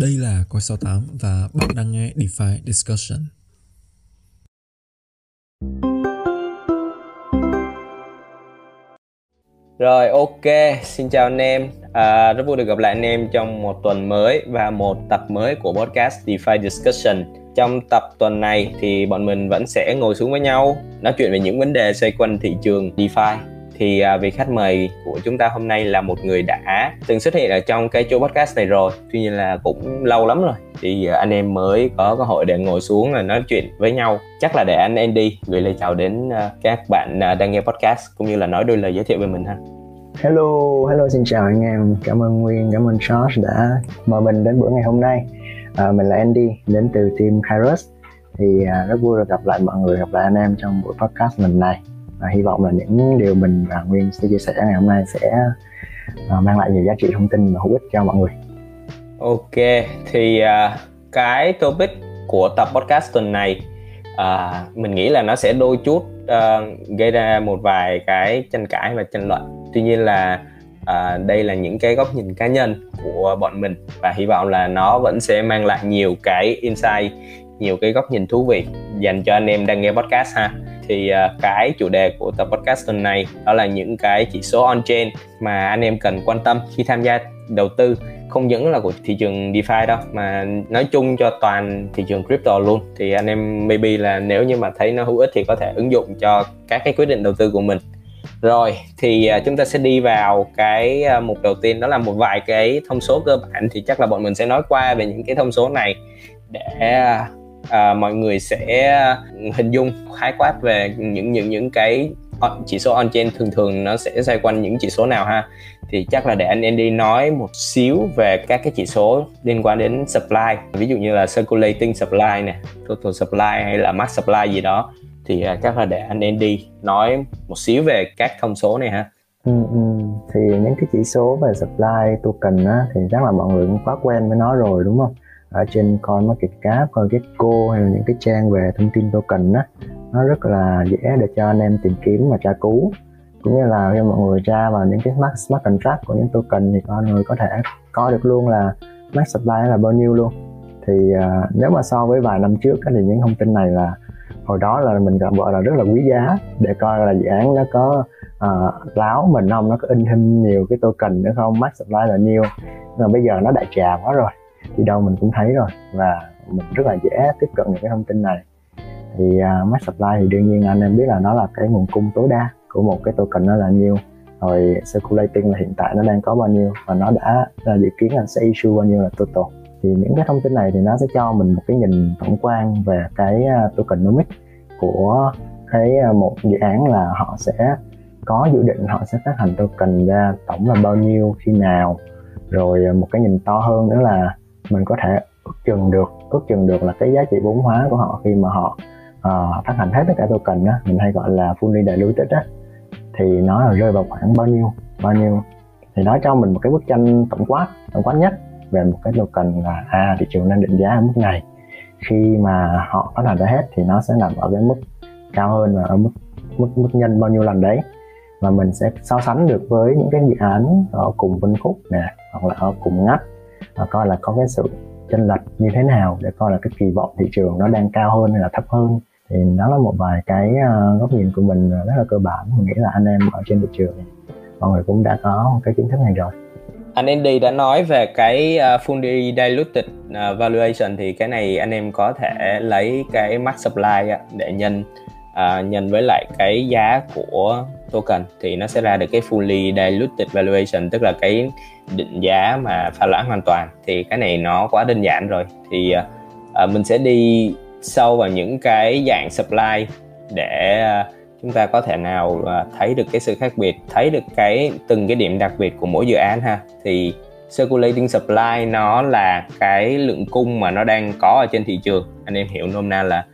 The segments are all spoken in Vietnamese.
Đây là Coi 68 và bạn đang nghe DeFi Discussion. Rồi ok, xin chào anh em. À, rất vui được gặp lại anh em trong một tuần mới và một tập mới của podcast DeFi Discussion. Trong tập tuần này thì bọn mình vẫn sẽ ngồi xuống với nhau nói chuyện về những vấn đề xoay quanh thị trường DeFi thì à, vị khách mời của chúng ta hôm nay là một người đã từng xuất hiện ở trong cái chỗ podcast này rồi tuy nhiên là cũng lâu lắm rồi thì à, anh em mới có cơ hội để ngồi xuống là nói chuyện với nhau chắc là để anh Andy gửi lời chào đến à, các bạn à, đang nghe podcast cũng như là nói đôi lời giới thiệu về mình ha Hello, hello xin chào anh em. Cảm ơn Nguyên, cảm ơn Josh đã mời mình đến bữa ngày hôm nay. À, mình là Andy, đến từ team Kairos. Thì à, rất vui được gặp lại mọi người, gặp lại anh em trong buổi podcast lần này và hy vọng là những điều mình và Nguyên sẽ chia sẻ ngày hôm nay sẽ à, mang lại nhiều giá trị thông tin và hữu ích cho mọi người. Ok, thì uh, cái topic của tập podcast tuần này uh, mình nghĩ là nó sẽ đôi chút uh, gây ra một vài cái tranh cãi và tranh luận. Tuy nhiên là uh, đây là những cái góc nhìn cá nhân của bọn mình và hy vọng là nó vẫn sẽ mang lại nhiều cái insight, nhiều cái góc nhìn thú vị dành cho anh em đang nghe podcast ha thì à, cái chủ đề của tập podcast tuần này đó là những cái chỉ số on chain mà anh em cần quan tâm khi tham gia đầu tư, không những là của thị trường DeFi đâu, mà nói chung cho toàn thị trường crypto luôn. Thì anh em maybe là nếu như mà thấy nó hữu ích thì có thể ứng dụng cho các cái quyết định đầu tư của mình. Rồi, thì à, chúng ta sẽ đi vào cái à, mục đầu tiên, đó là một vài cái thông số cơ bản thì chắc là bọn mình sẽ nói qua về những cái thông số này để à, mọi người sẽ ừ, hình dung khái quát về những những những cái chỉ số on chain thường thường nó sẽ xoay quanh những chỉ số nào ha? Thì chắc là để anh Andy nói một xíu về các cái chỉ số liên quan đến supply. Ví dụ như là circulating supply nè total supply hay là max supply gì đó. Thì à, chắc là để anh Andy nói một xíu về các thông số này ha? Ừ, ừ. thì những cái chỉ số về supply token á, thì chắc là mọi người cũng quá quen với nó rồi đúng không? Ở trên CoinMarketCap, CoinGecko hay là những cái trang về thông tin token á nó rất là dễ để cho anh em tìm kiếm và tra cứu. Cũng như là khi mọi người tra vào những cái smart, smart contract của những token thì mọi người có thể có được luôn là max supply là bao nhiêu luôn. Thì uh, nếu mà so với vài năm trước thì những thông tin này là hồi đó là mình gọi là rất là quý giá để coi là dự án nó có uh, láo mình không nó có in thêm nhiều cái token nữa không max supply là nhiêu. Nhưng mà bây giờ nó đại trà quá rồi đi đâu mình cũng thấy rồi. Và mình rất là dễ tiếp cận những cái thông tin này. Thì à, uh, mass supply thì đương nhiên anh em biết là nó là cái nguồn cung tối đa của một cái token nó là nhiêu rồi circulating là hiện tại nó đang có bao nhiêu và nó đã là dự kiến là sẽ issue bao nhiêu là total. Thì những cái thông tin này thì nó sẽ cho mình một cái nhìn tổng quan về cái à, uh, tokenomics của cái à, một dự án là họ sẽ có dự định họ sẽ phát hành token ra tổng là bao nhiêu khi nào. Rồi một cái nhìn to hơn nữa là mình có thể ước chừng được ước chừng được là cái giá trị vốn hóa của họ khi mà họ uh, phát hành hết tất cả token đó mình hay gọi là fully diluted á thì nó là rơi vào khoảng bao nhiêu bao nhiêu? Thì nó cho mình một cái bức tranh tổng quát tổng quát nhất về một cái token là à thị trường đang định giá ở mức này. Khi mà họ phát hành ra hết thì nó sẽ nằm ở cái mức cao hơn và ở mức mức mức nhân bao nhiêu lần đấy. Và mình sẽ so sánh được với những cái dự án ở cùng phân khúc nè hoặc là ở cùng ngách và coi là có cái sự chênh lệch như thế nào để coi là cái kỳ vọng thị trường nó đang cao hơn hay là thấp hơn. Thì đó là một vài cái à, góc nhìn của mình à, rất là cơ bản. Mình nghĩ là anh em ở trên thị trường mọi người cũng đã có một cái kiến thức này rồi. Anh Andy đã nói về cái à, uh, fully diluted uh, valuation thì cái này anh em có thể lấy cái max supply để nhân à, nhân với lại cái giá của token thì nó sẽ ra được cái fully diluted valuation tức là cái định giá mà pha loãng hoàn toàn. Thì cái này nó quá đơn giản rồi. Thì à, à, mình sẽ đi sâu vào những cái dạng supply để à, chúng ta có thể nào à, thấy được cái sự khác biệt thấy được cái từng cái điểm đặc biệt của mỗi dự án ha. Thì circulating supply nó là cái lượng cung mà nó đang có ở trên thị trường. Anh em hiểu nôm na là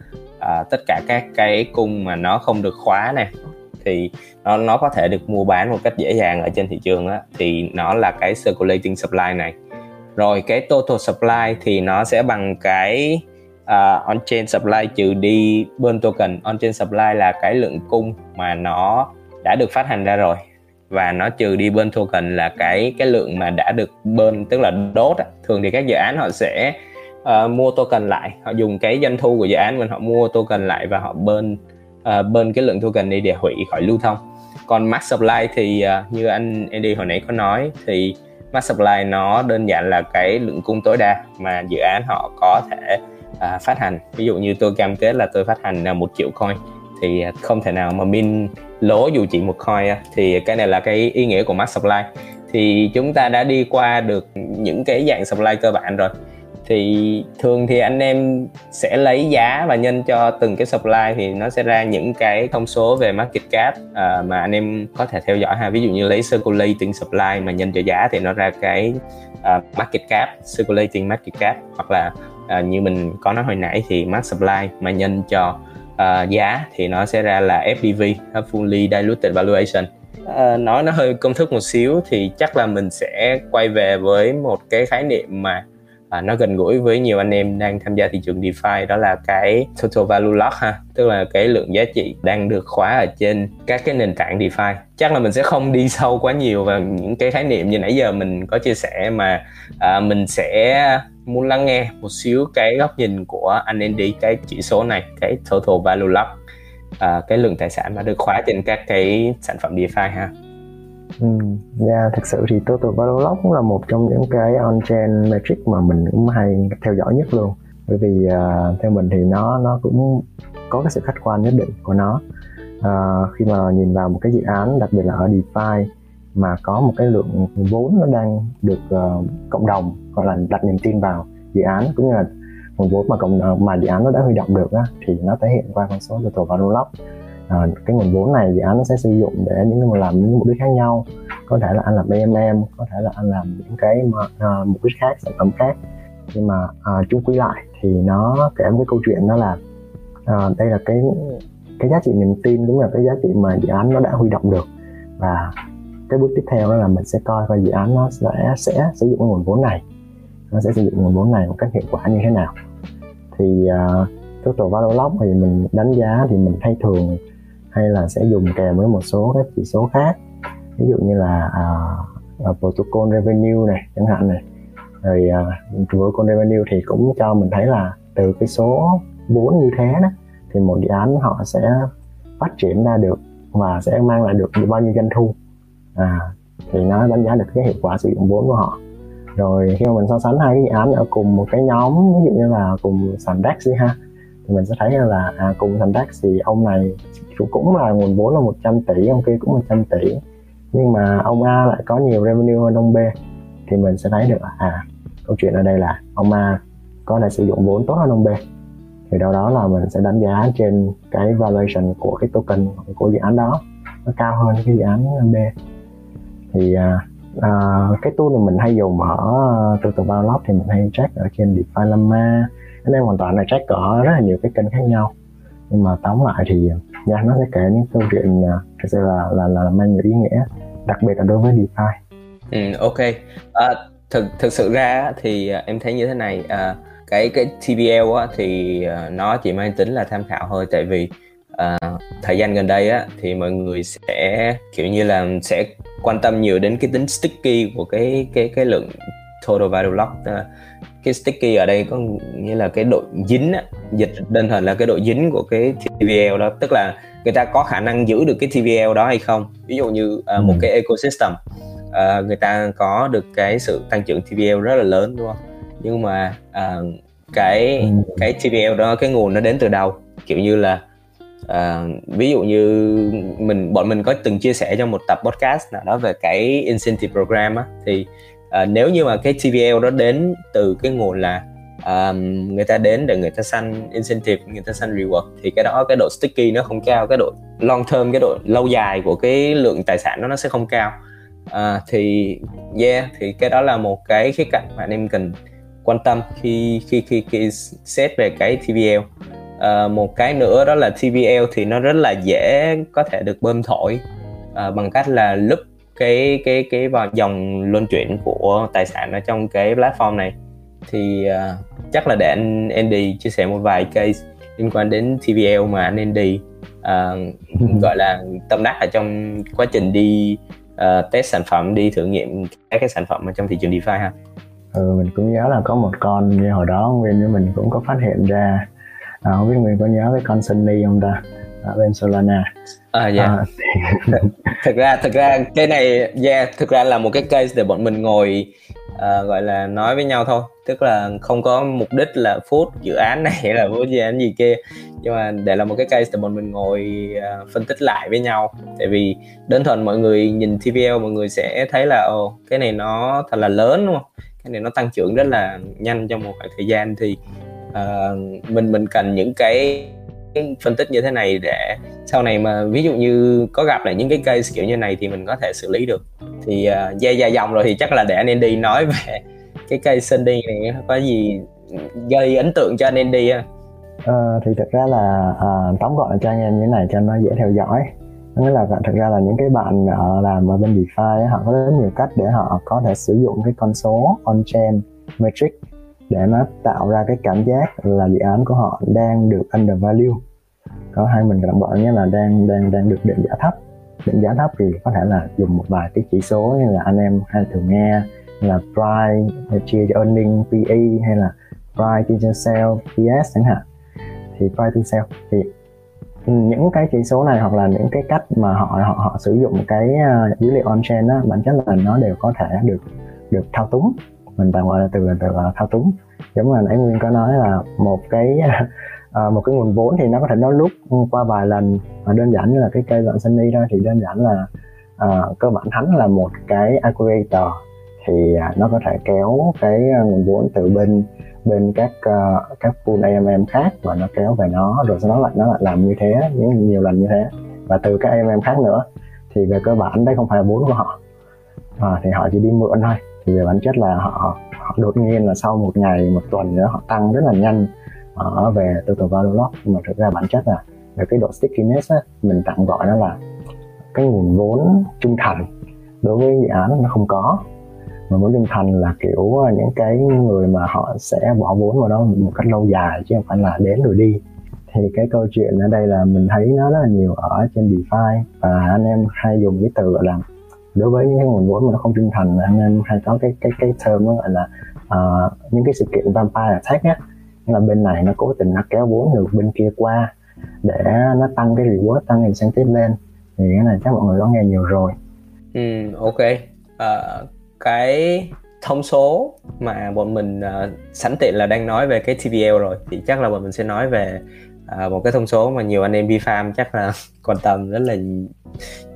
à, tất cả các cái cung mà nó không được khóa này thì nó nó có thể được mua bán một cách dễ dàng ở trên thị trường á thì nó là cái circulating supply này. Rồi cái total supply thì nó sẽ bằng cái à, uh, on chain supply trừ đi burn token. On chain supply là cái lượng cung mà nó đã được phát hành ra rồi và nó trừ đi burn token là cái cái lượng mà đã được burn tức là đốt thường thì các dự án họ sẽ uh, mua token lại. Họ dùng cái doanh thu của dự án mình họ mua token lại và họ bên uh, bên cái lượng token đi để hủy khỏi lưu thông. Còn max supply thì uh, như anh Andy hồi nãy có nói thì max supply nó đơn giản là cái lượng cung tối đa mà dự án họ có thể uh, phát hành. Ví dụ như tôi cam kết là tôi phát hành là một triệu coin thì không thể nào mà min lỗ dù chỉ một coin thì cái này là cái ý nghĩa của max supply. Thì chúng ta đã đi qua được những cái dạng supply cơ bản rồi thì thường thì anh em sẽ lấy giá và nhân cho từng cái supply thì nó sẽ ra những cái thông số về market cap uh, mà anh em có thể theo dõi ha. Ví dụ như lấy circulating supply mà nhân cho giá thì nó ra cái uh, market cap circulating market cap hoặc là uh, như mình có nói hồi nãy thì max supply mà nhân cho uh, giá thì nó sẽ ra là FDV fully diluted valuation. À, nói nó hơi công thức một xíu thì chắc là mình sẽ quay về với một cái khái niệm mà à, nó gần gũi với nhiều anh em đang tham gia thị trường DeFi đó là cái total value lock ha tức là cái lượng giá trị đang được khóa ở trên các cái nền tảng DeFi. Chắc là mình sẽ không đi sâu quá nhiều vào những cái khái niệm như nãy giờ mình có chia sẻ mà à, mình sẽ muốn lắng nghe một xíu cái góc nhìn của anh Andy cái chỉ số này cái total value lock à, cái lượng tài sản mà được khóa trên các cái sản phẩm DeFi ha. Ừ, yeah, thực sự thì Total Value Lock cũng là một trong những cái on-chain metric mà mình cũng hay theo dõi nhất luôn. Bởi vì uh, theo mình thì nó nó cũng có cái sự khách quan nhất định của nó. Uh, khi mà nhìn vào một cái dự án đặc biệt là ở DeFi mà có một cái lượng vốn nó đang được uh, cộng đồng gọi là đặt niềm tin vào dự án cũng như là nguồn vốn mà cộng mà dự án nó đã huy động được á, thì nó thể hiện qua con số total value lock à, cái nguồn vốn này dự án nó sẽ sử dụng để những cái làm những mục đích khác nhau. Có thể là anh làm BMM có thể là anh làm những cái mà, à, mục đích khác sản phẩm khác. Nhưng mà ờ, à, chung quy lại thì nó kể một cái câu chuyện đó là à, đây là cái cái giá trị niềm tin cũng là cái giá trị mà dự án nó đã huy động được. Và cái bước tiếp theo đó là mình sẽ coi coi dự án nó sẽ sẽ sử dụng cái nguồn vốn này nó sẽ sử dụng nguồn vốn này một cách hiệu quả như thế nào. Thì uh, total value lock thì mình đánh giá thì mình hay thường hay là sẽ dùng kèm với một số các chỉ số khác. Ví dụ như là uh, protocol revenue này chẳng hạn này. Rồi uh, protocol revenue thì cũng cho mình thấy là từ cái số vốn như thế đó thì một dự án họ sẽ phát triển ra được và sẽ mang lại được bao nhiêu doanh thu. À, thì nó đánh giá được cái hiệu quả sử dụng vốn của họ. Rồi khi mà mình so sánh hai cái dự án ở cùng một cái nhóm ví dụ như là cùng sàn DEX đi ha thì mình sẽ thấy là à, cùng thành tác thì ông này cũng là nguồn vốn là 100 tỷ ông kia cũng 100 tỷ. Nhưng mà ông A lại có nhiều revenue hơn ông B. Thì mình sẽ thấy được à câu chuyện ở đây là ông A có thể sử dụng vốn tốt hơn ông B. Thì đâu đó là mình sẽ đánh giá trên cái valuation của cái token của dự án đó nó cao hơn cái dự án B. Thì à, à, cái tool này mình hay dùng ở à, từ Value thì mình hay check ở trên DeFi Llama anh em hoàn toàn là Jack có rất là nhiều cái kênh khác nhau nhưng mà tóm lại thì nha nó sẽ kể những câu chuyện à, thực sự là là là, là mang nhiều ý nghĩa đặc biệt là đối với DeFi. Ừ, ok. À, thực thực sự ra thì à, em thấy như thế này à, cái cái TBL á, thì à, nó chỉ mang tính là tham khảo thôi tại vì à, thời gian gần đây á thì mọi người sẽ kiểu như là sẽ quan tâm nhiều đến cái tính sticky của cái cái cái lượng total value lock uh, cái sticky ở đây có nghĩa là cái độ dính á, dịch đơn thuần là cái độ dính của cái TVL đó tức là người ta có khả năng giữ được cái TVL đó hay không ví dụ như uh, một ừ. cái ecosystem uh, người ta có được cái sự tăng trưởng TVL rất là lớn đúng không nhưng mà uh, cái ừ. cái TVL đó cái nguồn nó đến từ đâu kiểu như là uh, ví dụ như mình bọn mình có từng chia sẻ trong một tập podcast nào đó về cái incentive program á thì à, nếu như mà cái TVL đó đến từ cái nguồn là um, người ta đến để người ta săn incentive người ta săn reward thì cái đó cái độ sticky nó không cao cái độ long term cái độ lâu dài của cái lượng tài sản đó nó sẽ không cao. À, thì yeah thì cái đó là một cái khía cạnh mà anh em cần quan tâm khi khi khi, khi xét về cái TVL à, ờ, một cái nữa đó là TVL thì nó rất là dễ có thể được bơm thổi à, bằng cách là lúc cái cái cái vào dòng luân chuyển của tài sản ở trong cái platform này thì uh, chắc là để anh Andy chia sẻ một vài case liên quan đến TVL mà anh Andy uh, gọi là tâm đắc ở trong quá trình đi uh, test sản phẩm đi thử nghiệm các cái sản phẩm ở trong thị trường DeFi ha. Ừ, mình cũng nhớ là có một con như hồi đó nguyên với mình cũng có phát hiện ra. À, không biết nguyên có nhớ cái con Sunny không ta bên Solana. À dạ. À, thực ra thực ra cái này yeah thực ra là một cái case để bọn mình ngồi uh, gọi là nói với nhau thôi. Tức là không có mục đích là phút dự án này hay là phút dự án gì kia. Nhưng mà để là một cái case để bọn mình ngồi uh, phân tích lại với nhau. Tại vì đơn thuần mọi người nhìn TVL mọi người sẽ thấy là ồ cái này nó thật là lớn đúng không? Cái này nó tăng trưởng rất là nhanh trong một khoảng thời gian thì uh, mình mình cần những cái phân tích như thế này để sau này mà ví dụ như có gặp lại những cái case kiểu như này thì mình có thể xử lý được. Thì à, uh, dây dài dòng rồi thì chắc là để anh Andy nói về cái case Sandy này có gì gây ấn tượng cho anh Andy không? À, thì thật ra là à, tóm gọn cho anh em như thế này cho nó dễ theo dõi. Nghĩa là thật ra là những cái bạn uh, làm ở bên DeFi họ có rất nhiều cách để họ có thể sử dụng cái con số on-chain metric để nó tạo ra cái cảm giác là dự án của họ đang được undervalue có hai mình tạm gọi nhé là đang đang đang được định giá thấp. Định giá thấp thì có thể là dùng một vài cái chỉ số như là anh em hay thường nghe là price chia cho earning PE hay là price chia cho sale PS chẳng hạn. Thì price to sale thì những cái chỉ số này hoặc là những cái cách mà họ họ, họ sử dụng cái uh, dữ liệu on chain á bản chất là nó đều có thể được được thao túng. Mình tạm gọi là từ là từ là thao túng. Giống như nãy nguyên có nói là một cái Ờ, một cái nguồn vốn thì nó có thể nó lúc qua vài lần. Và đơn giản như là cái cây bạn sunny đó thì đơn giản là uh, cơ bản hắn là một cái aggregator. Thì uh, nó có thể kéo cái nguồn vốn từ bên bên các uh, các pool AMM khác và nó kéo về nó rồi sau đó lại nó lại làm như thế những nhiều lần như thế. Và từ các AMM khác nữa thì về cơ bản đây không phải là vốn của họ. À, thì họ chỉ đi mượn thôi. Thì về bản chất là họ, họ đột nhiên là sau một ngày một tuần nữa họ tăng rất là nhanh ở về total value lock nhưng mà thực ra bản chất là về cái độ stickiness á, mình tạm gọi nó là cái nguồn vốn trung thành đối với dự án nó không có. Mà vốn trung thành là kiểu à, những cái người mà họ sẽ bỏ vốn vào đó một cách lâu dài chứ không phải là đến rồi đi. Thì cái câu chuyện ở đây là mình thấy nó rất là nhiều ở trên DeFi và anh em hay dùng cái từ gọi là đối với những cái nguồn vốn mà nó không trung thành anh em hay có cái cái cái term nó gọi là uh, những cái sự kiện vampire attack á là bên này nó cố tình nó kéo vốn được bên kia qua để nó tăng cái reward tăng incentive lên. Thì cái này chắc mọi người có nghe nhiều rồi. Ừ ok. À, cái thông số mà bọn mình uh, sẵn tiện là đang nói về cái TVL rồi thì chắc là bọn mình sẽ nói về uh, một cái thông số mà nhiều anh em đi farm chắc là quan tâm rất là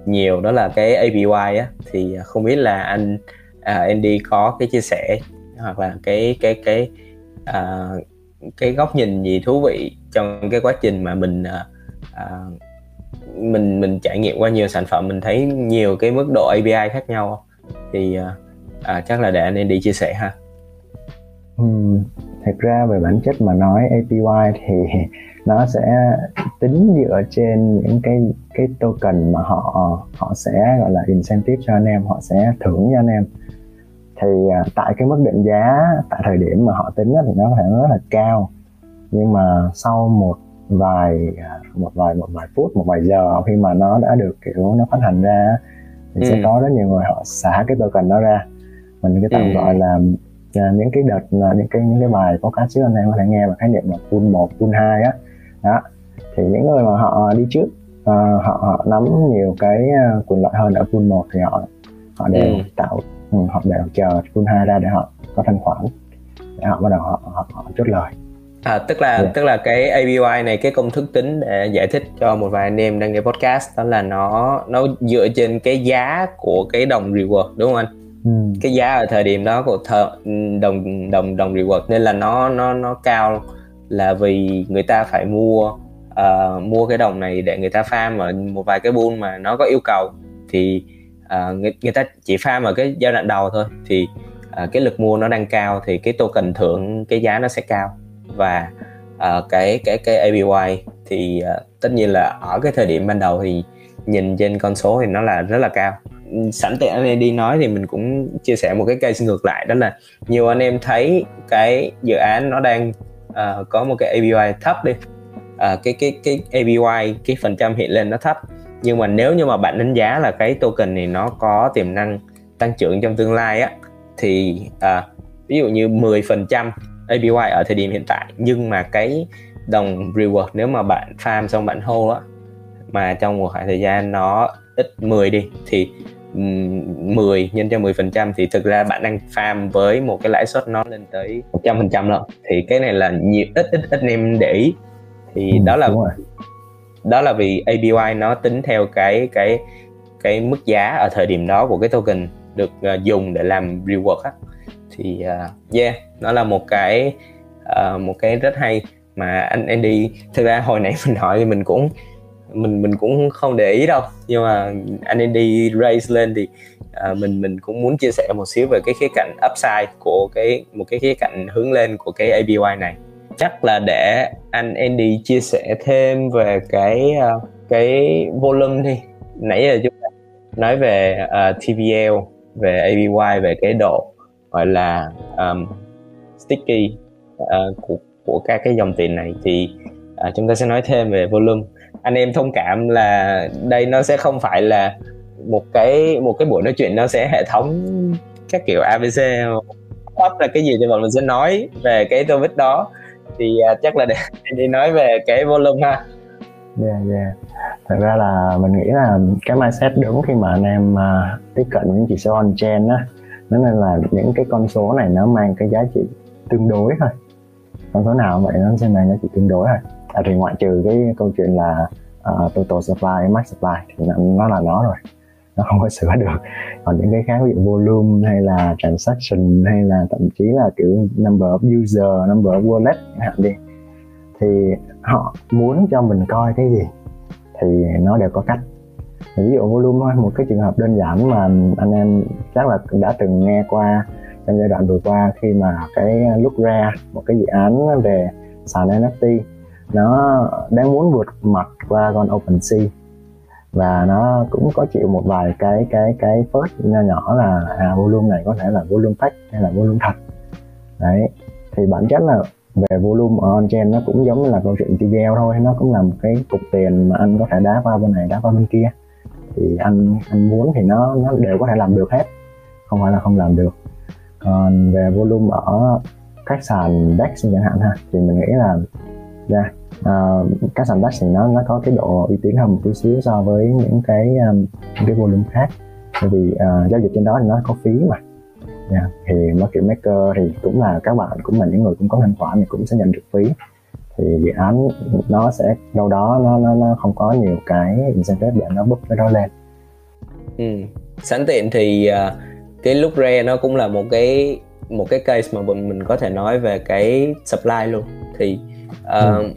nhiều đó là cái APY á. Thì không biết là anh uh, Andy có cái chia sẻ hoặc là cái cái cái uh, cái góc nhìn gì thú vị trong cái quá trình mà mình à, mình mình trải nghiệm qua nhiều sản phẩm mình thấy nhiều cái mức độ API khác nhau thì à, chắc là để anh em đi chia sẻ ha. Ừ, thật ra về bản chất mà nói API thì nó sẽ tính dựa trên những cái cái token mà họ họ sẽ gọi là incentive cho anh em họ sẽ thưởng cho anh em thì à, tại cái mức định giá tại thời điểm mà họ tính thì nó có thể rất là cao nhưng mà sau một vài à, một vài một vài phút một vài giờ khi mà nó đã được kiểu nó phát hành ra thì ừ. sẽ có rất nhiều người họ xả cái token đó ra mình cái tạm ừ. gọi là uh, những cái đợt là những cái những cái bài có cá trước anh em có thể nghe và khái niệm là pool 1, pool 2 á đó thì những người mà họ đi trước uh, họ họ nắm nhiều cái quyền lợi hơn ở pool 1 thì họ họ đều ừ. tạo họ đều chờ 2 ra để họ có thanh khoản để họ bắt đầu họ, họ, họ chốt lời À, tức là yeah. Tức là cái APY này cái công thức tính để giải thích cho một vài anh em đang nghe podcast đó là nó nó dựa trên cái giá của cái đồng reward đúng không anh? Ừ. Cái giá ở thời điểm đó của thợ, đồng đồng đồng reward nên là nó nó nó cao là vì người ta phải mua uh, mua cái đồng này để người ta farm ở một vài cái bull mà nó có yêu cầu thì à, người, người ta chỉ farm ở cái giai đoạn đầu thôi. Thì à, cái lực mua nó đang cao thì cái token thưởng cái giá nó sẽ cao. Và à, cái cái cái APY thì à, tất nhiên là ở cái thời điểm ban đầu thì nhìn trên con số thì nó là rất là cao. Sẵn tiện anh em đi nói thì mình cũng chia sẻ một cái case ngược lại đó là nhiều anh em thấy cái dự án nó đang uh, có một cái APY thấp đi. Uh, cái cái cái APY cái phần trăm hiện lên nó thấp nhưng mà nếu như mà bạn đánh giá là cái token này nó có tiềm năng tăng trưởng trong tương lai á thì à, ví dụ như 10% APY ở thời điểm hiện tại nhưng mà cái đồng reward nếu mà bạn farm xong bạn hold á mà trong một khoảng thời gian nó ít 10 đi thì 10 nhân cho 10 phần trăm thì thực ra bạn đang farm với một cái lãi suất nó lên tới 100 phần trăm rồi thì cái này là nhiều ít ít ít em để ý. Thì ừ, đó là đó là vì APY nó tính theo cái cái cái mức giá ở thời điểm đó của cái token được uh, dùng để làm reward á. Thì uh, yeah nó là một cái uh, một cái rất hay mà anh Andy thực ra hồi nãy mình hỏi thì mình cũng mình mình cũng không để ý đâu. Nhưng mà anh Andy raise lên thì uh, mình mình cũng muốn chia sẻ một xíu về cái khía cạnh upside của cái một cái khía cạnh hướng lên của cái APY này chắc là để anh Andy chia sẻ thêm về cái ờ, cái volume đi. Nãy giờ chúng ta nói về ờ, uh, TVL về APY về cái độ gọi là um, sticky uh, của của các cái dòng tiền này. Thì uh, chúng ta sẽ nói thêm về volume. Anh em thông cảm là đây nó sẽ không phải là một cái một cái buổi nói chuyện nó sẽ hệ thống các kiểu ABC top là cái gì thì bọn mình sẽ nói về cái topic đó thì uh, chắc là để đi nói về cái volume ha. Yeah, yeah. thật ra là mình nghĩ là cái mindset đúng khi mà anh em uh, tiếp cận những chỉ số on chain á. Nó nên là những cái con số này nó mang cái giá trị tương đối thôi. Con số nào vậy nó sẽ mang giá trị tương đối thôi. À, thì ngoại trừ cái câu chuyện là uh, total supply max supply thì nó là nó rồi nó không có sửa được. Còn những cái khác, ví dụ volume hay là transaction hay là thậm chí là kiểu number of user, number of wallet hạn đi, thì họ muốn cho mình coi cái gì thì nó đều có cách. Ví dụ volume thôi một cái trường hợp đơn giản mà anh em chắc là đã từng nghe qua trong giai đoạn vừa qua, khi mà cái lúc ra một cái dự án về sàn NFT nó đang muốn vượt mặt qua con OpenSea và nó cũng có chịu một vài cái cái cái first nho nhỏ là à, volume này có thể là volume fake hay là volume thật. Đấy thì bản chất là về volume ở on chain nó cũng giống như là câu chuyện TVL thôi nó cũng là một cái cục tiền mà anh có thể đá qua bên này đá qua bên kia. Thì anh anh muốn thì nó nó đều có thể làm được hết không phải là không làm được. Còn về volume ở các sàn DEX chẳng hạn ha thì mình nghĩ là yeah, dạ, uh, các sàn DAX thì nó nó có cái độ uy tín hơn một tí xíu so với những cái um, những cái volume khác. Bởi vì uh, giao dịch trên đó thì nó có phí mà. Yeah. Thì market maker thì cũng là các bạn cũng là những người cũng có thanh khoản thì cũng sẽ nhận được phí. Thì dự án nó sẽ đâu đó nó nó nó không có nhiều cái incentive để nó bứt cái đó lên. Ừ. sẵn tiện thì uh, cái lúc re nó cũng là một cái một cái case mà mình mình có thể nói về cái supply luôn. Thì ừ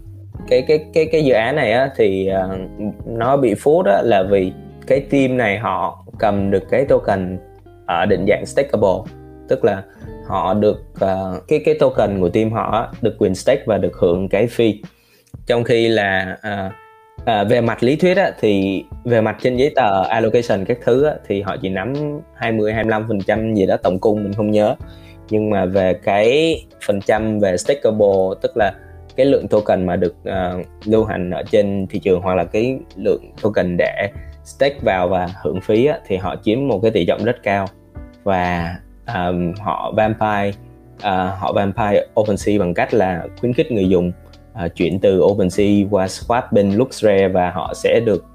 cái cái cái cái dự án này á thì uh, nó bị phốt á là vì cái team này họ cầm được cái token ở định dạng stakeable tức là họ được uh, cái cái token của team họ được quyền stake và được hưởng cái fee. Trong khi là uh, uh, về mặt lý thuyết á, thì về mặt trên giấy tờ allocation các thứ á, thì họ chỉ nắm 20 25 phần trăm gì đó tổng cung mình không nhớ. Nhưng mà về cái phần trăm về stakeable tức là cái lượng token mà được uh, lưu hành ở trên thị trường hoặc là cái lượng token để stake vào và hưởng phí á, thì họ chiếm một cái tỷ trọng rất cao. Và um, họ vampire uh, họ vampire OpenSea bằng cách là khuyến khích người dùng uh, chuyển từ OpenSea qua swap bên Luxrare và họ sẽ được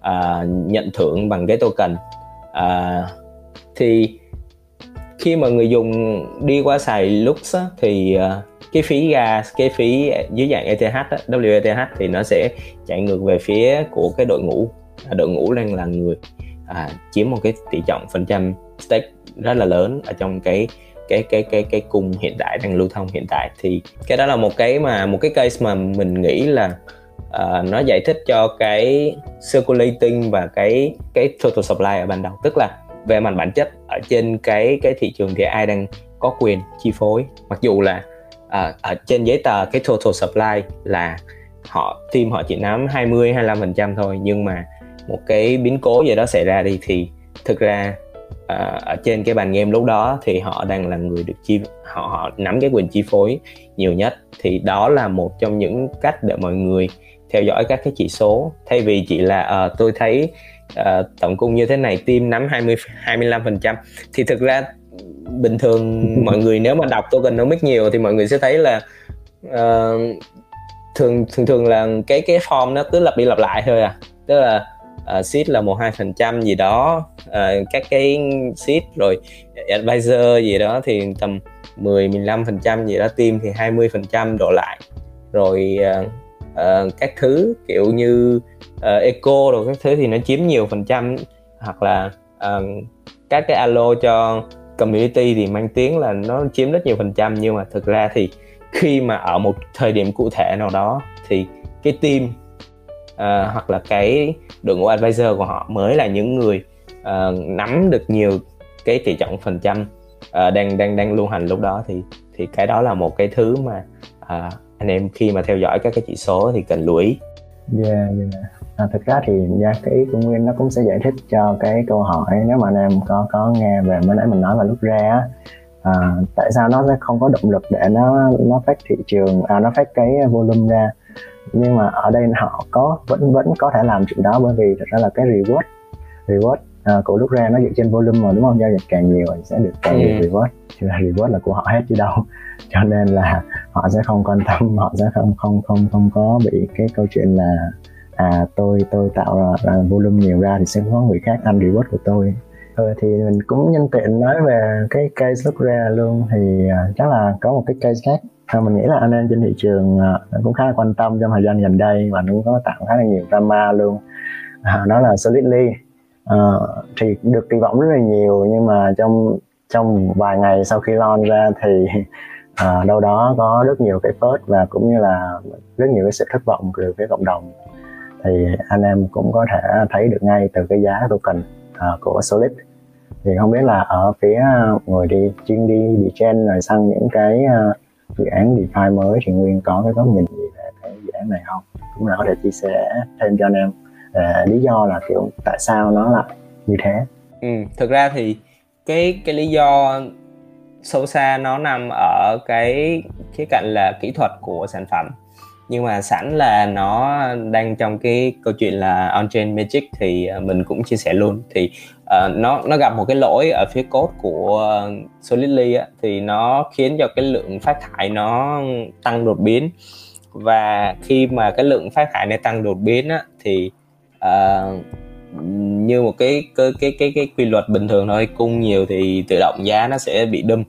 uh, nhận thưởng bằng cái token. Uh, thì khi mà người dùng đi qua xài Lux á, thì uh, cái phí gas cái phí dưới dạng ETH đó, WETH thì nó sẽ chạy ngược về phía của cái đội ngũ. À, đội ngũ đang là người à, chiếm một cái tỷ trọng phần trăm stake rất là lớn ở trong cái cái cái cái cái cung hiện tại đang lưu thông hiện tại. Thì cái đó là một cái mà một cái case mà mình nghĩ là uh, nó giải thích cho cái circulating và cái cái total supply ở ban đầu. Tức là về mặt bản chất ở trên cái cái thị trường thì ai đang có quyền chi phối. Mặc dù là à, ở trên giấy tờ cái total supply là họ team họ chỉ nắm 20 25 phần trăm thôi. Nhưng mà một cái biến cố gì đó xảy ra đi thì thực ra uh, ở trên cái bàn game lúc đó thì họ đang là người được chi họ họ nắm cái quyền chi phối nhiều nhất. Thì đó là một trong những cách để mọi người theo dõi các cái chỉ số. Thay vì chỉ là uh, tôi thấy uh, tổng cung như thế này team nắm 20 25 phần trăm thì thực ra bình thường mọi người nếu mà đọc tokenomics nhiều thì mọi người sẽ thấy là uh, thường thường thường là cái cái form nó cứ lặp đi lặp lại thôi à. Tức là uh, seed là một hai phần trăm gì đó uh, các cái seed rồi advisor gì đó thì tầm 10 15 phần trăm gì đó team thì 20 phần trăm đổ lại. Rồi uh, uh, các thứ kiểu như uh, eco rồi các thứ thì nó chiếm nhiều phần trăm. Hoặc là uh, các cái alo cho community thì mang tiếng là nó chiếm rất nhiều phần trăm nhưng mà thực ra thì khi mà ở một thời điểm cụ thể nào đó thì cái team uh, hoặc là cái đội ngũ advisor của họ mới là những người uh, nắm được nhiều cái tỷ trọng phần trăm uh, đang đang đang lưu hành lúc đó thì thì cái đó là một cái thứ mà uh, anh em khi mà theo dõi các cái chỉ số thì cần lưu ý. Yeah, yeah. À, thực ra thì yeah, cái ý của Nguyên nó cũng sẽ giải thích cho cái câu hỏi nếu mà anh em có có nghe về mới nãy mình nói vào lúc ra à, tại sao nó sẽ không có động lực để nó nó phát thị trường à, nó phát cái volume ra? Nhưng mà ở đây họ có vẫn vẫn có thể làm chuyện đó bởi vì thật ra là cái reward reward à, của lúc ra nó dựa trên volume mà đúng không? Giao dịch càng nhiều thì sẽ được càng nhiều ừ. reward. Chứ là reward là của họ hết chứ đâu. Cho nên là họ sẽ không quan tâm họ sẽ không không không không có bị cái câu chuyện là à tôi tôi tạo ra, ra volume nhiều ra thì sẽ có người khác ăn reward của tôi. Ừ, thì mình cũng nhân tiện nói về cái case lúc ra luôn. Thì à, chắc là có một cái case khác. À, mình nghĩ là anh em trên thị trường à, cũng khá là quan tâm trong thời gian gần đây và cũng có tạo khá là nhiều drama luôn. À, đó là Solidly à, ờ, thì được kỳ vọng rất là nhiều nhưng mà trong trong vài ngày sau khi launch ra thì à, đâu đó có rất nhiều cái post và cũng như là rất nhiều cái sự thất vọng từ phía cộng đồng thì anh em cũng có thể thấy được ngay từ cái giá token uh, của Solid. Thì không biết là ở phía người đi chuyên đi đi trên rồi sang những cái uh, dự án DeFi mới thì Nguyên có cái góc nhìn gì về cái dự án này không? Cũng là có thể chia sẻ thêm cho anh em uh, lý do là kiểu tại sao nó lại như thế. Ừ, thực ra thì cái cái lý do sâu xa nó nằm ở cái khía cạnh là kỹ thuật của sản phẩm nhưng mà sẵn là nó đang trong cái câu chuyện là on-chain magic thì ờ, mình cũng chia sẻ luôn. Thì uh, nó nó gặp một cái lỗi ở phía code của ờ, Solidly á, thì nó khiến cho cái lượng phát thải nó tăng đột biến. Và khi mà cái lượng phát thải này tăng đột biến á, thì uh, như một cái cái cái cái cái quy luật bình thường thôi cung nhiều thì tự động giá nó sẽ bị đâm.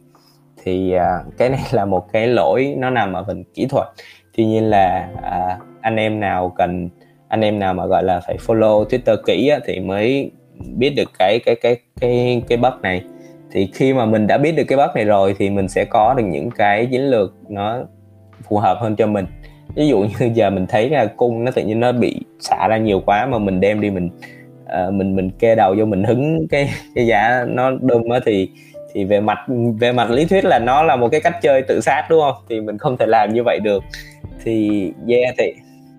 Thì uh, cái này là một cái lỗi nó nằm ở phần kỹ thuật tuy nhiên là à, anh em nào cần anh em nào mà gọi là phải follow Twitter kỹ á, thì mới biết được cái cái cái cái cái bug này. Thì khi mà mình đã biết được cái bug này rồi thì mình sẽ có được những cái chiến lược nó phù hợp hơn cho mình. Ví dụ như giờ mình thấy là cung nó tự nhiên nó bị xả ra nhiều quá mà mình đem đi mình uh, mình mình kê đầu vô mình hứng cái cái giá nó đâm á thì thì về mặt về mặt lý thuyết là nó là một cái cách chơi tự sát đúng không? Thì mình không thể làm như vậy được thì yeah thì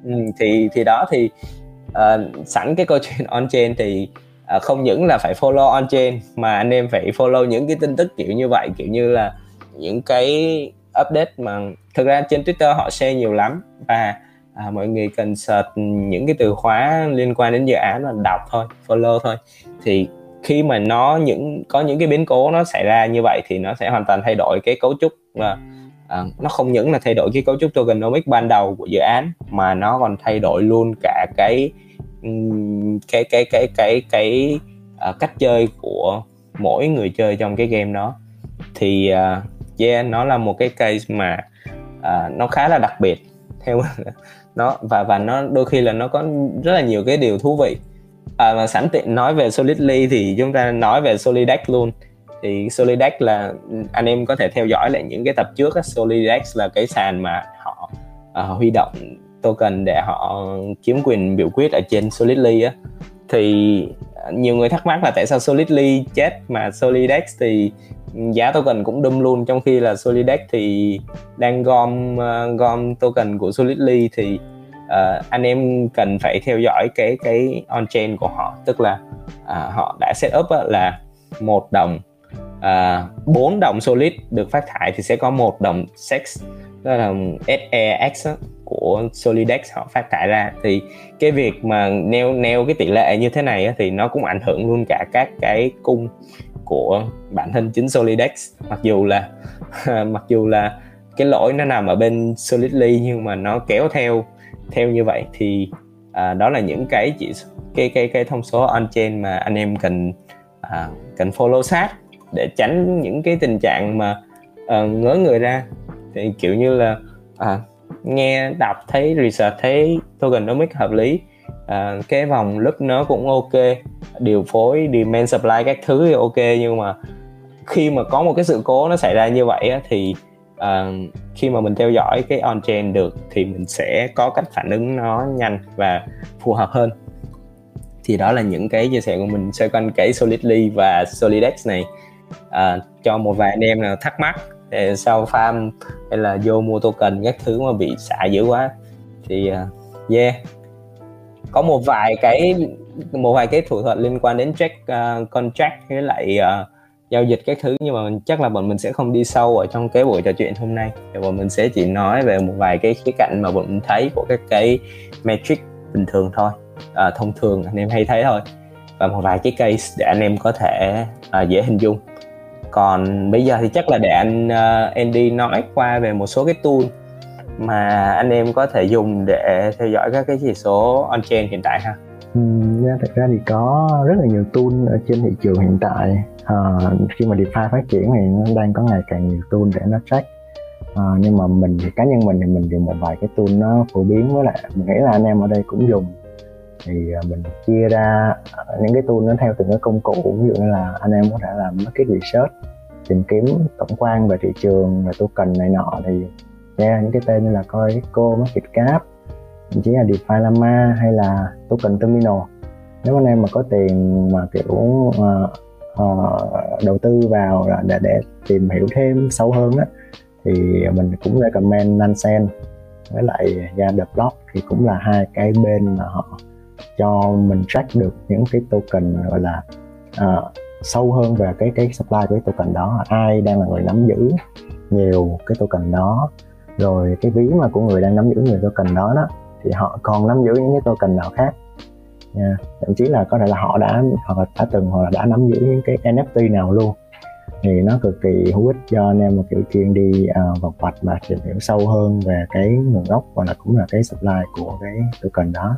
ừ, thì thì đó thì uh, sẵn cái câu chuyện on chain thì uh, không những là phải follow on chain mà anh em phải follow những cái tin tức kiểu như vậy kiểu như là những cái update mà thực ra trên Twitter họ share nhiều lắm. Và à, mọi người cần search những cái từ khóa liên quan đến dự án là đọc thôi follow thôi. Thì khi mà nó những có những cái biến cố nó xảy ra như vậy thì nó sẽ hoàn toàn thay đổi cái cấu trúc và à, nó không những là thay đổi cái cấu trúc tokenomics ban đầu của dự án mà nó còn thay đổi luôn cả cái cái cái cái cái cái uh, cách chơi của mỗi người chơi trong cái game đó. Thì uh, yeah nó là một cái case mà uh, nó khá là đặc biệt. Theo nó và và nó đôi khi là nó có rất là nhiều cái điều thú vị. À, mà sẵn tiện nói về Solidly thì chúng ta nói về Solidex luôn thì Solidex là anh em có thể theo dõi lại những cái tập trước á. Solidex là cái sàn mà họ uh, huy động token để họ chiếm quyền biểu quyết ở trên Solidly á. Thì nhiều người thắc mắc là tại sao Solidly chết mà Solidex thì giá token cũng đâm luôn. Trong khi là Solidex thì đang gom uh, gom token của Solidly thì uh, anh em cần phải theo dõi cái cái on chain của họ. Tức là uh, họ đã set up là một đồng Ờ, bốn uh, đồng solid được phát thải thì sẽ có một đồng sex đó là SEX của Solidex họ phát thải ra. Thì cái việc mà neo neo cái tỷ lệ như thế này thì nó cũng ảnh hưởng luôn cả các cái cung của bản thân chính Solidex. Mặc dù là mặc dù là cái lỗi nó nằm ở bên Solidly nhưng mà nó kéo theo theo như vậy thì à, đó là những cái chỉ cái cái cái thông số on chain mà anh em cần à, cần follow sát để tránh những cái tình trạng mà uh, ngớ người ra. Thì kiểu như là à, nghe đọc thấy research thấy tokenomics hợp lý à, cái vòng lúc nó cũng ok điều phối demand supply các thứ thì ok. Nhưng mà khi mà có một cái sự cố nó xảy ra như vậy á, thì à, khi mà mình theo dõi cái on chain được thì mình sẽ có cách phản ứng nó nhanh và phù hợp hơn. Thì đó là những cái chia sẻ của mình xoay quanh cái Solidly và Solidex này uh, cho một vài anh em nào thắc mắc để sau farm hay là vô mua token các thứ mà bị xả dữ quá thì uh, yeah. Có một vài cái một vài cái thủ thuật liên quan đến check uh, contract với lại uh, giao dịch các thứ nhưng mà chắc là bọn mình sẽ không đi sâu ở trong cái buổi trò chuyện hôm nay. Thì bọn mình sẽ chỉ nói về một vài cái khía cạnh mà bọn mình thấy của các cái metric bình thường thôi. À, thông thường anh em hay thấy thôi. Và một vài cái case để anh em có thể à, dễ hình dung còn bây giờ thì chắc là để anh uh, Andy nói qua về một số cái tool mà anh em có thể dùng để theo dõi các cái chỉ số on chain hiện tại ha. Ừ, thực ra thì có rất là nhiều tool ở trên thị trường hiện tại. À, khi mà DeFi phát triển thì nó đang có ngày càng nhiều tool để nó track. À, nhưng mà mình thì cá nhân mình thì mình dùng một vài cái tool nó phổ biến. Với lại mình nghĩ là anh em ở đây cũng dùng thì à, mình chia ra à, những cái tool nó theo từng cái công cụ. Ví dụ như là anh em có thể làm market research tìm kiếm tổng quan về thị trường về token này nọ. Thì nghe những cái tên như là Coico, Market Cap thậm chí là DeFi Lama hay là token terminal. Nếu anh em mà có tiền mà kiểu uh, uh, đầu tư vào để để tìm hiểu thêm sâu hơn á thì mình cũng recommend Nansen với lại ra The Block thì cũng là hai cái bên mà họ cho mình track được những cái token gọi là uh, sâu hơn về cái cái supply của cái token đó. Ai đang là người nắm giữ nhiều cái token đó rồi cái ví mà của người đang nắm giữ nhiều token đó đó thì họ còn nắm giữ những cái token nào khác. Nha thậm chí là có thể là họ đã hoặc là đã từng hoặc là đã nắm giữ những cái NFT nào luôn. Thì nó cực kỳ hữu ích cho anh em một kiểu chuyên đi ờ, uh, vào vạch và tìm hiểu sâu hơn về cái nguồn gốc và là cũng là cái supply của cái token đó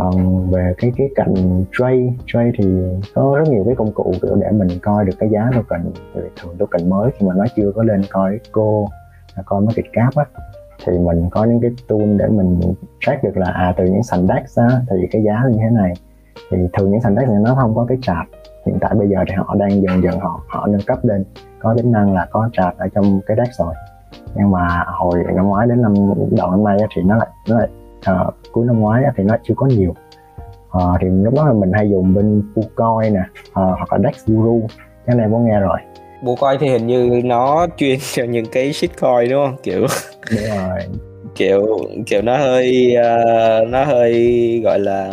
còn về cái cái cạnh trade trade thì có rất nhiều cái công cụ kiểu để mình coi được cái giá token. Thường token mới khi mà nó chưa có lên coi cô à, coi market cap á, thì mình có những cái tool để mình track được là à từ những sàn DAX á thì cái giá như thế này. Thì thường những sàn DAX này nó không có cái chart. Hiện tại bây giờ thì họ đang dần dần họ họ nâng cấp lên. Có tính năng là có chart ở trong cái DAX rồi. Nhưng mà hồi năm ngoái đến năm, đầu năm nay thì nó lại nó lại uh, cuối năm ngoái thì nó chưa có nhiều. Uh, thì lúc đó là mình hay dùng bên Fucoin nè uh, hoặc là DAX Guru. Cái này có nghe rồi. Bộ coi thì hình như nó chuyên cho những cái shitcoin đúng không? Kiểu đúng rồi. kiểu kiểu nó hơi uh, nó hơi gọi là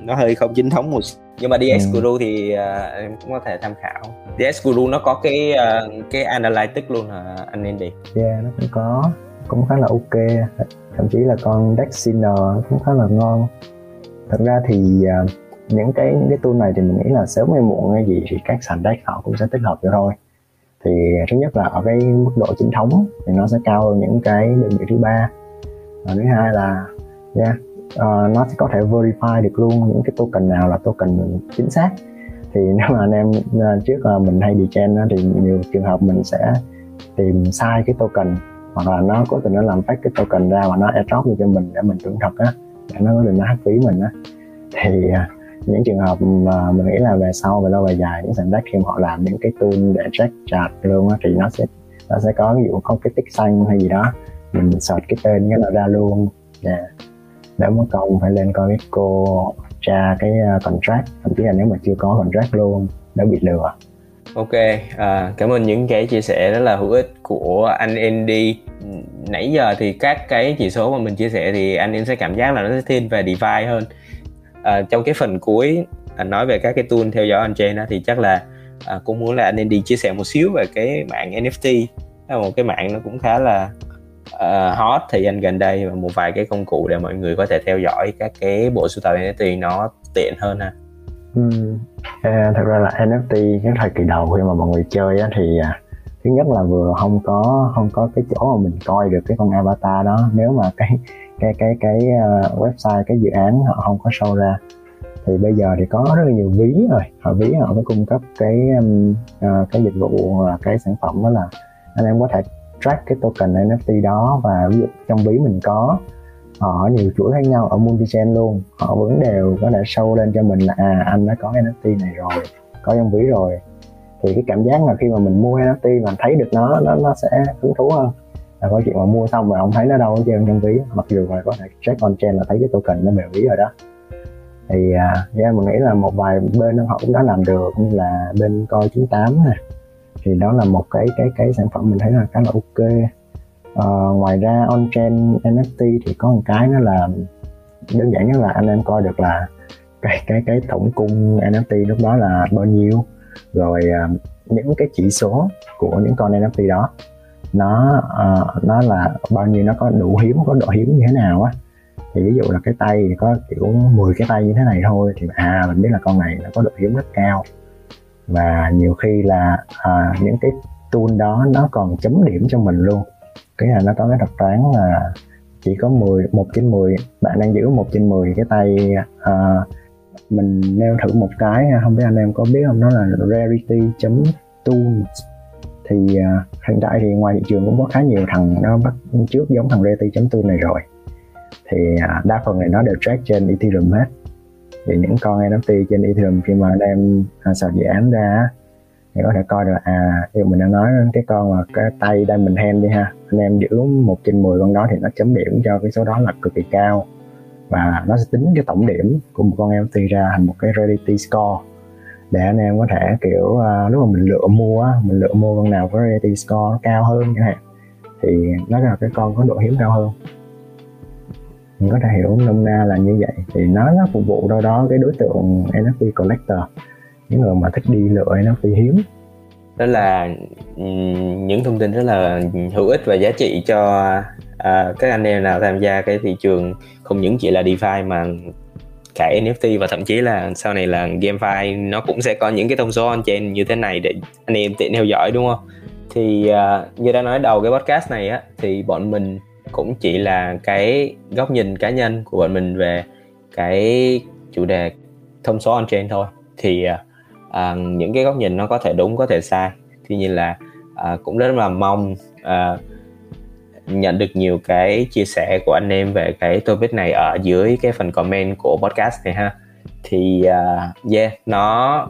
nó hơi không chính thống một nhưng mà DS ừ. Guru thì uh, em cũng có thể tham khảo. DS Guru nó có cái uh, cái analytics luôn hả anh Andy? Yeah nó cũng có cũng khá là ok. Thậm chí là con Dexiner cũng khá là ngon. Thật ra thì uh, những cái những cái tool này thì mình nghĩ là sớm hay muộn hay gì thì các sàn deck họ cũng sẽ tích hợp cho thôi. Thì thứ nhất là ở cái mức độ chính thống thì nó sẽ cao hơn những cái đơn vị thứ ba. Và thứ hai là yeah, uh, ờ, nó sẽ có thể verify được luôn những cái token nào là token chính xác. Thì nếu mà anh em uh, trước là mình hay đi chen thì nhiều trường hợp mình sẽ tìm sai cái token hoặc là nó có tình nó làm tách cái token ra và nó airdrop cho mình để mình tưởng thật á, để nó có tình nó hack phí mình á. Thì à, những trường hợp mà mình nghĩ là về sau, về lâu về dài, những sàn deck khi mà họ làm những cái tool để check chart luôn á thì nó sẽ nó sẽ có, ví dụ có cái tích xanh hay gì đó, mình search cái tên cái nó ra luôn. Yeah. để mất công phải lên coi cái cô tra cái à, contract, thậm chí là nếu mà chưa có contract luôn đã bị lừa. Ok, à, cảm ơn những cái chia sẻ rất là hữu ích của anh Andy. Nãy giờ thì các cái chỉ số mà mình chia sẻ thì anh em sẽ cảm giác là nó sẽ thiên về DeFi hơn à, trong cái phần cuối anh nói về các cái tool theo dõi anh trên đó thì chắc là à, cũng muốn là anh Andy chia sẻ một xíu về cái mạng NFT là một cái mạng nó cũng khá là uh, hot thời gian gần đây và một vài cái công cụ để mọi người có thể theo dõi các cái bộ sưu tập NFT nó tiện hơn ha. Ừ. À, thật ra là NFT cái thời kỳ đầu khi mà mọi người chơi á, thì à, thứ nhất là vừa không có không có cái chỗ mà mình coi được cái con avatar đó nếu mà cái cái cái cái uh, website cái dự án họ không có show ra thì bây giờ thì có rất là nhiều ví rồi họ ví họ mới cung cấp cái um, uh, cái dịch vụ là cái sản phẩm đó là anh em có thể track cái token NFT đó và ví dụ trong ví mình có họ nhiều chuỗi khác nhau ở multi-chain luôn. Họ vẫn đều có thể show lên cho mình là à anh đã có NFT này rồi có trong ví rồi. Thì cái cảm giác là khi mà mình mua NFT mà thấy được nó nó nó sẽ hứng thú hơn. Là có chuyện mà mua xong mà không thấy nó đâu trên trong ví. Mặc dù là có thể check on chain là thấy cái token nó về ví rồi đó. Thì uh, yeah, mình nghĩ là một vài bên họ cũng đã làm được như là bên coi 98 nè. Thì đó là một cái cái cái sản phẩm mình thấy là khá là ok uh, ngoài ra on chain NFT thì có một cái nó là đơn giản nhất là anh em coi được là cái cái cái tổng cung NFT lúc đó là bao nhiêu. Rồi uh, những cái chỉ số của những con NFT đó nó uh, nó là bao nhiêu nó có đủ hiếm có độ hiếm như thế nào á. Thì ví dụ là cái tay thì có kiểu 10 cái tay như thế này thôi thì à mình biết là con này nó có độ hiếm rất cao. Và nhiều khi là à, những cái tool đó nó còn chấm điểm cho mình luôn cái là nó có cái thuật toán là chỉ có 10 một trên 10 bạn đang giữ một trên 10 cái tay uh, mình nêu thử một cái không biết anh em có biết không? Nó là rarity tool. Thì uh, hiện tại thì ngoài thị trường cũng có khá nhiều thằng nó bắt trước giống thằng rarity tool này rồi. Thì uh, đa phần này nó đều track trên ethereum hết. Thì những con NFT trên Ethereum khi mà đem à, sạc dự án ra thì có thể coi được à như mình đã nói cái con mà cái tay đang mình hen đi ha. Anh em giữ một trên 10 con đó thì nó chấm điểm cho cái số đó là cực kỳ cao. Và nó sẽ tính cái tổng điểm của một con NFT ra thành một cái rarity score. Để anh em có thể kiểu uh, lúc mà mình lựa mua mình lựa mua con nào có rarity score nó cao hơn chẳng hạn thì nó là cái con có độ hiếm cao hơn. Mình có thể hiểu nôm na là như vậy. Thì nó nó phục vụ đâu đó cái đối tượng NFT collector những người mà thích đi lựa nó NFT hiếm đó là ừ, những thông tin rất là hữu ích và giá trị cho uh, các anh em nào tham gia cái thị trường không những chỉ là DeFi mà cả NFT và thậm chí là sau này là GameFi nó cũng sẽ có những cái thông số on chain như thế này để anh em tiện theo dõi đúng không? Thì uh, như đã nói đầu cái podcast này á thì bọn mình cũng chỉ là cái góc nhìn cá nhân của bọn mình về cái chủ đề thông số on chain thôi thì uh, À, những cái góc nhìn nó có thể đúng có thể sai. Tuy nhiên là uh, cũng rất là mong uh, nhận được nhiều cái chia sẻ của anh em về cái topic này ở dưới cái phần comment của podcast này ha. Thì uh, yeah nó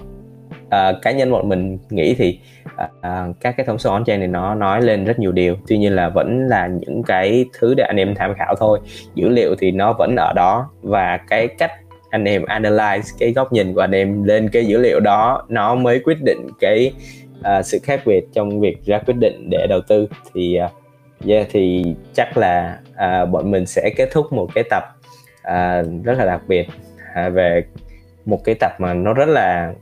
uh, cá nhân bọn mình nghĩ thì uh, các cái thông số on chain này nó nói lên rất nhiều điều. Tuy nhiên là vẫn là những cái thứ để anh em tham khảo thôi. Dữ liệu thì nó vẫn ở đó và cái cách anh em analyze cái góc nhìn của anh em lên cái dữ liệu đó nó mới quyết định cái uh, sự khác biệt trong việc ra quyết định để đầu tư thì uh, yeah thì chắc là uh, bọn mình sẽ kết thúc một cái tập uh, rất là đặc biệt uh, về một cái tập mà nó rất là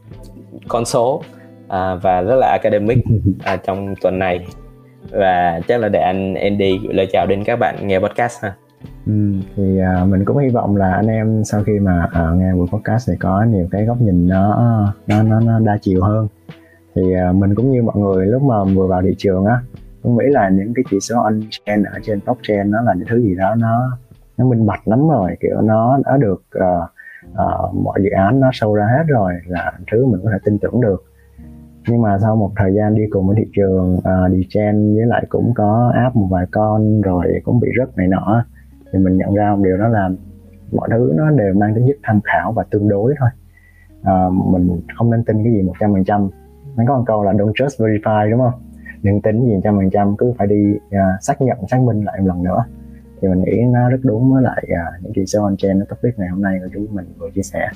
con số à, và rất là academic à, trong tuần này và chắc là để anh Andy gửi lời chào đến các bạn nghe podcast ha. Ừ, thì à, mình cũng hy vọng là anh em sau khi mà à, nghe buổi podcast thì có nhiều cái góc nhìn nó nó nó, nó đa chiều hơn. Thì à, mình cũng như mọi người lúc mà vừa vào thị trường á cũng nghĩ là những cái chỉ số on chain ở trên blockchain nó là những thứ gì đó nó nó minh bạch lắm rồi kiểu nó đã được uh, uh, mọi dự án nó sâu ra hết rồi là thứ mình có thể tin tưởng được. Nhưng mà sau một thời gian đi cùng với thị trường uh, đi chen với lại cũng có áp một vài con rồi cũng bị rớt này nọ thì mình nhận ra một điều đó là mọi thứ nó đều mang tính chất tham khảo và tương đối thôi. À, mình không nên tin cái gì một trăm phần trăm. Nó có một câu là don't trust verify đúng không? Đừng tính gì trăm phần trăm cứ phải đi uh, xác nhận xác minh lại một lần nữa. Thì mình nghĩ nó rất đúng với lại uh, những gì số on chain topic ngày hôm nay của chúng mình vừa chia sẻ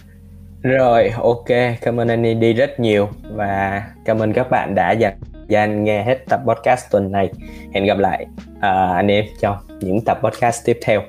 rồi ok cảm ơn anh đi rất nhiều và cảm ơn các bạn đã dành gian nghe hết tập podcast tuần này. Hẹn gặp lại uh, anh em trong những tập podcast tiếp theo.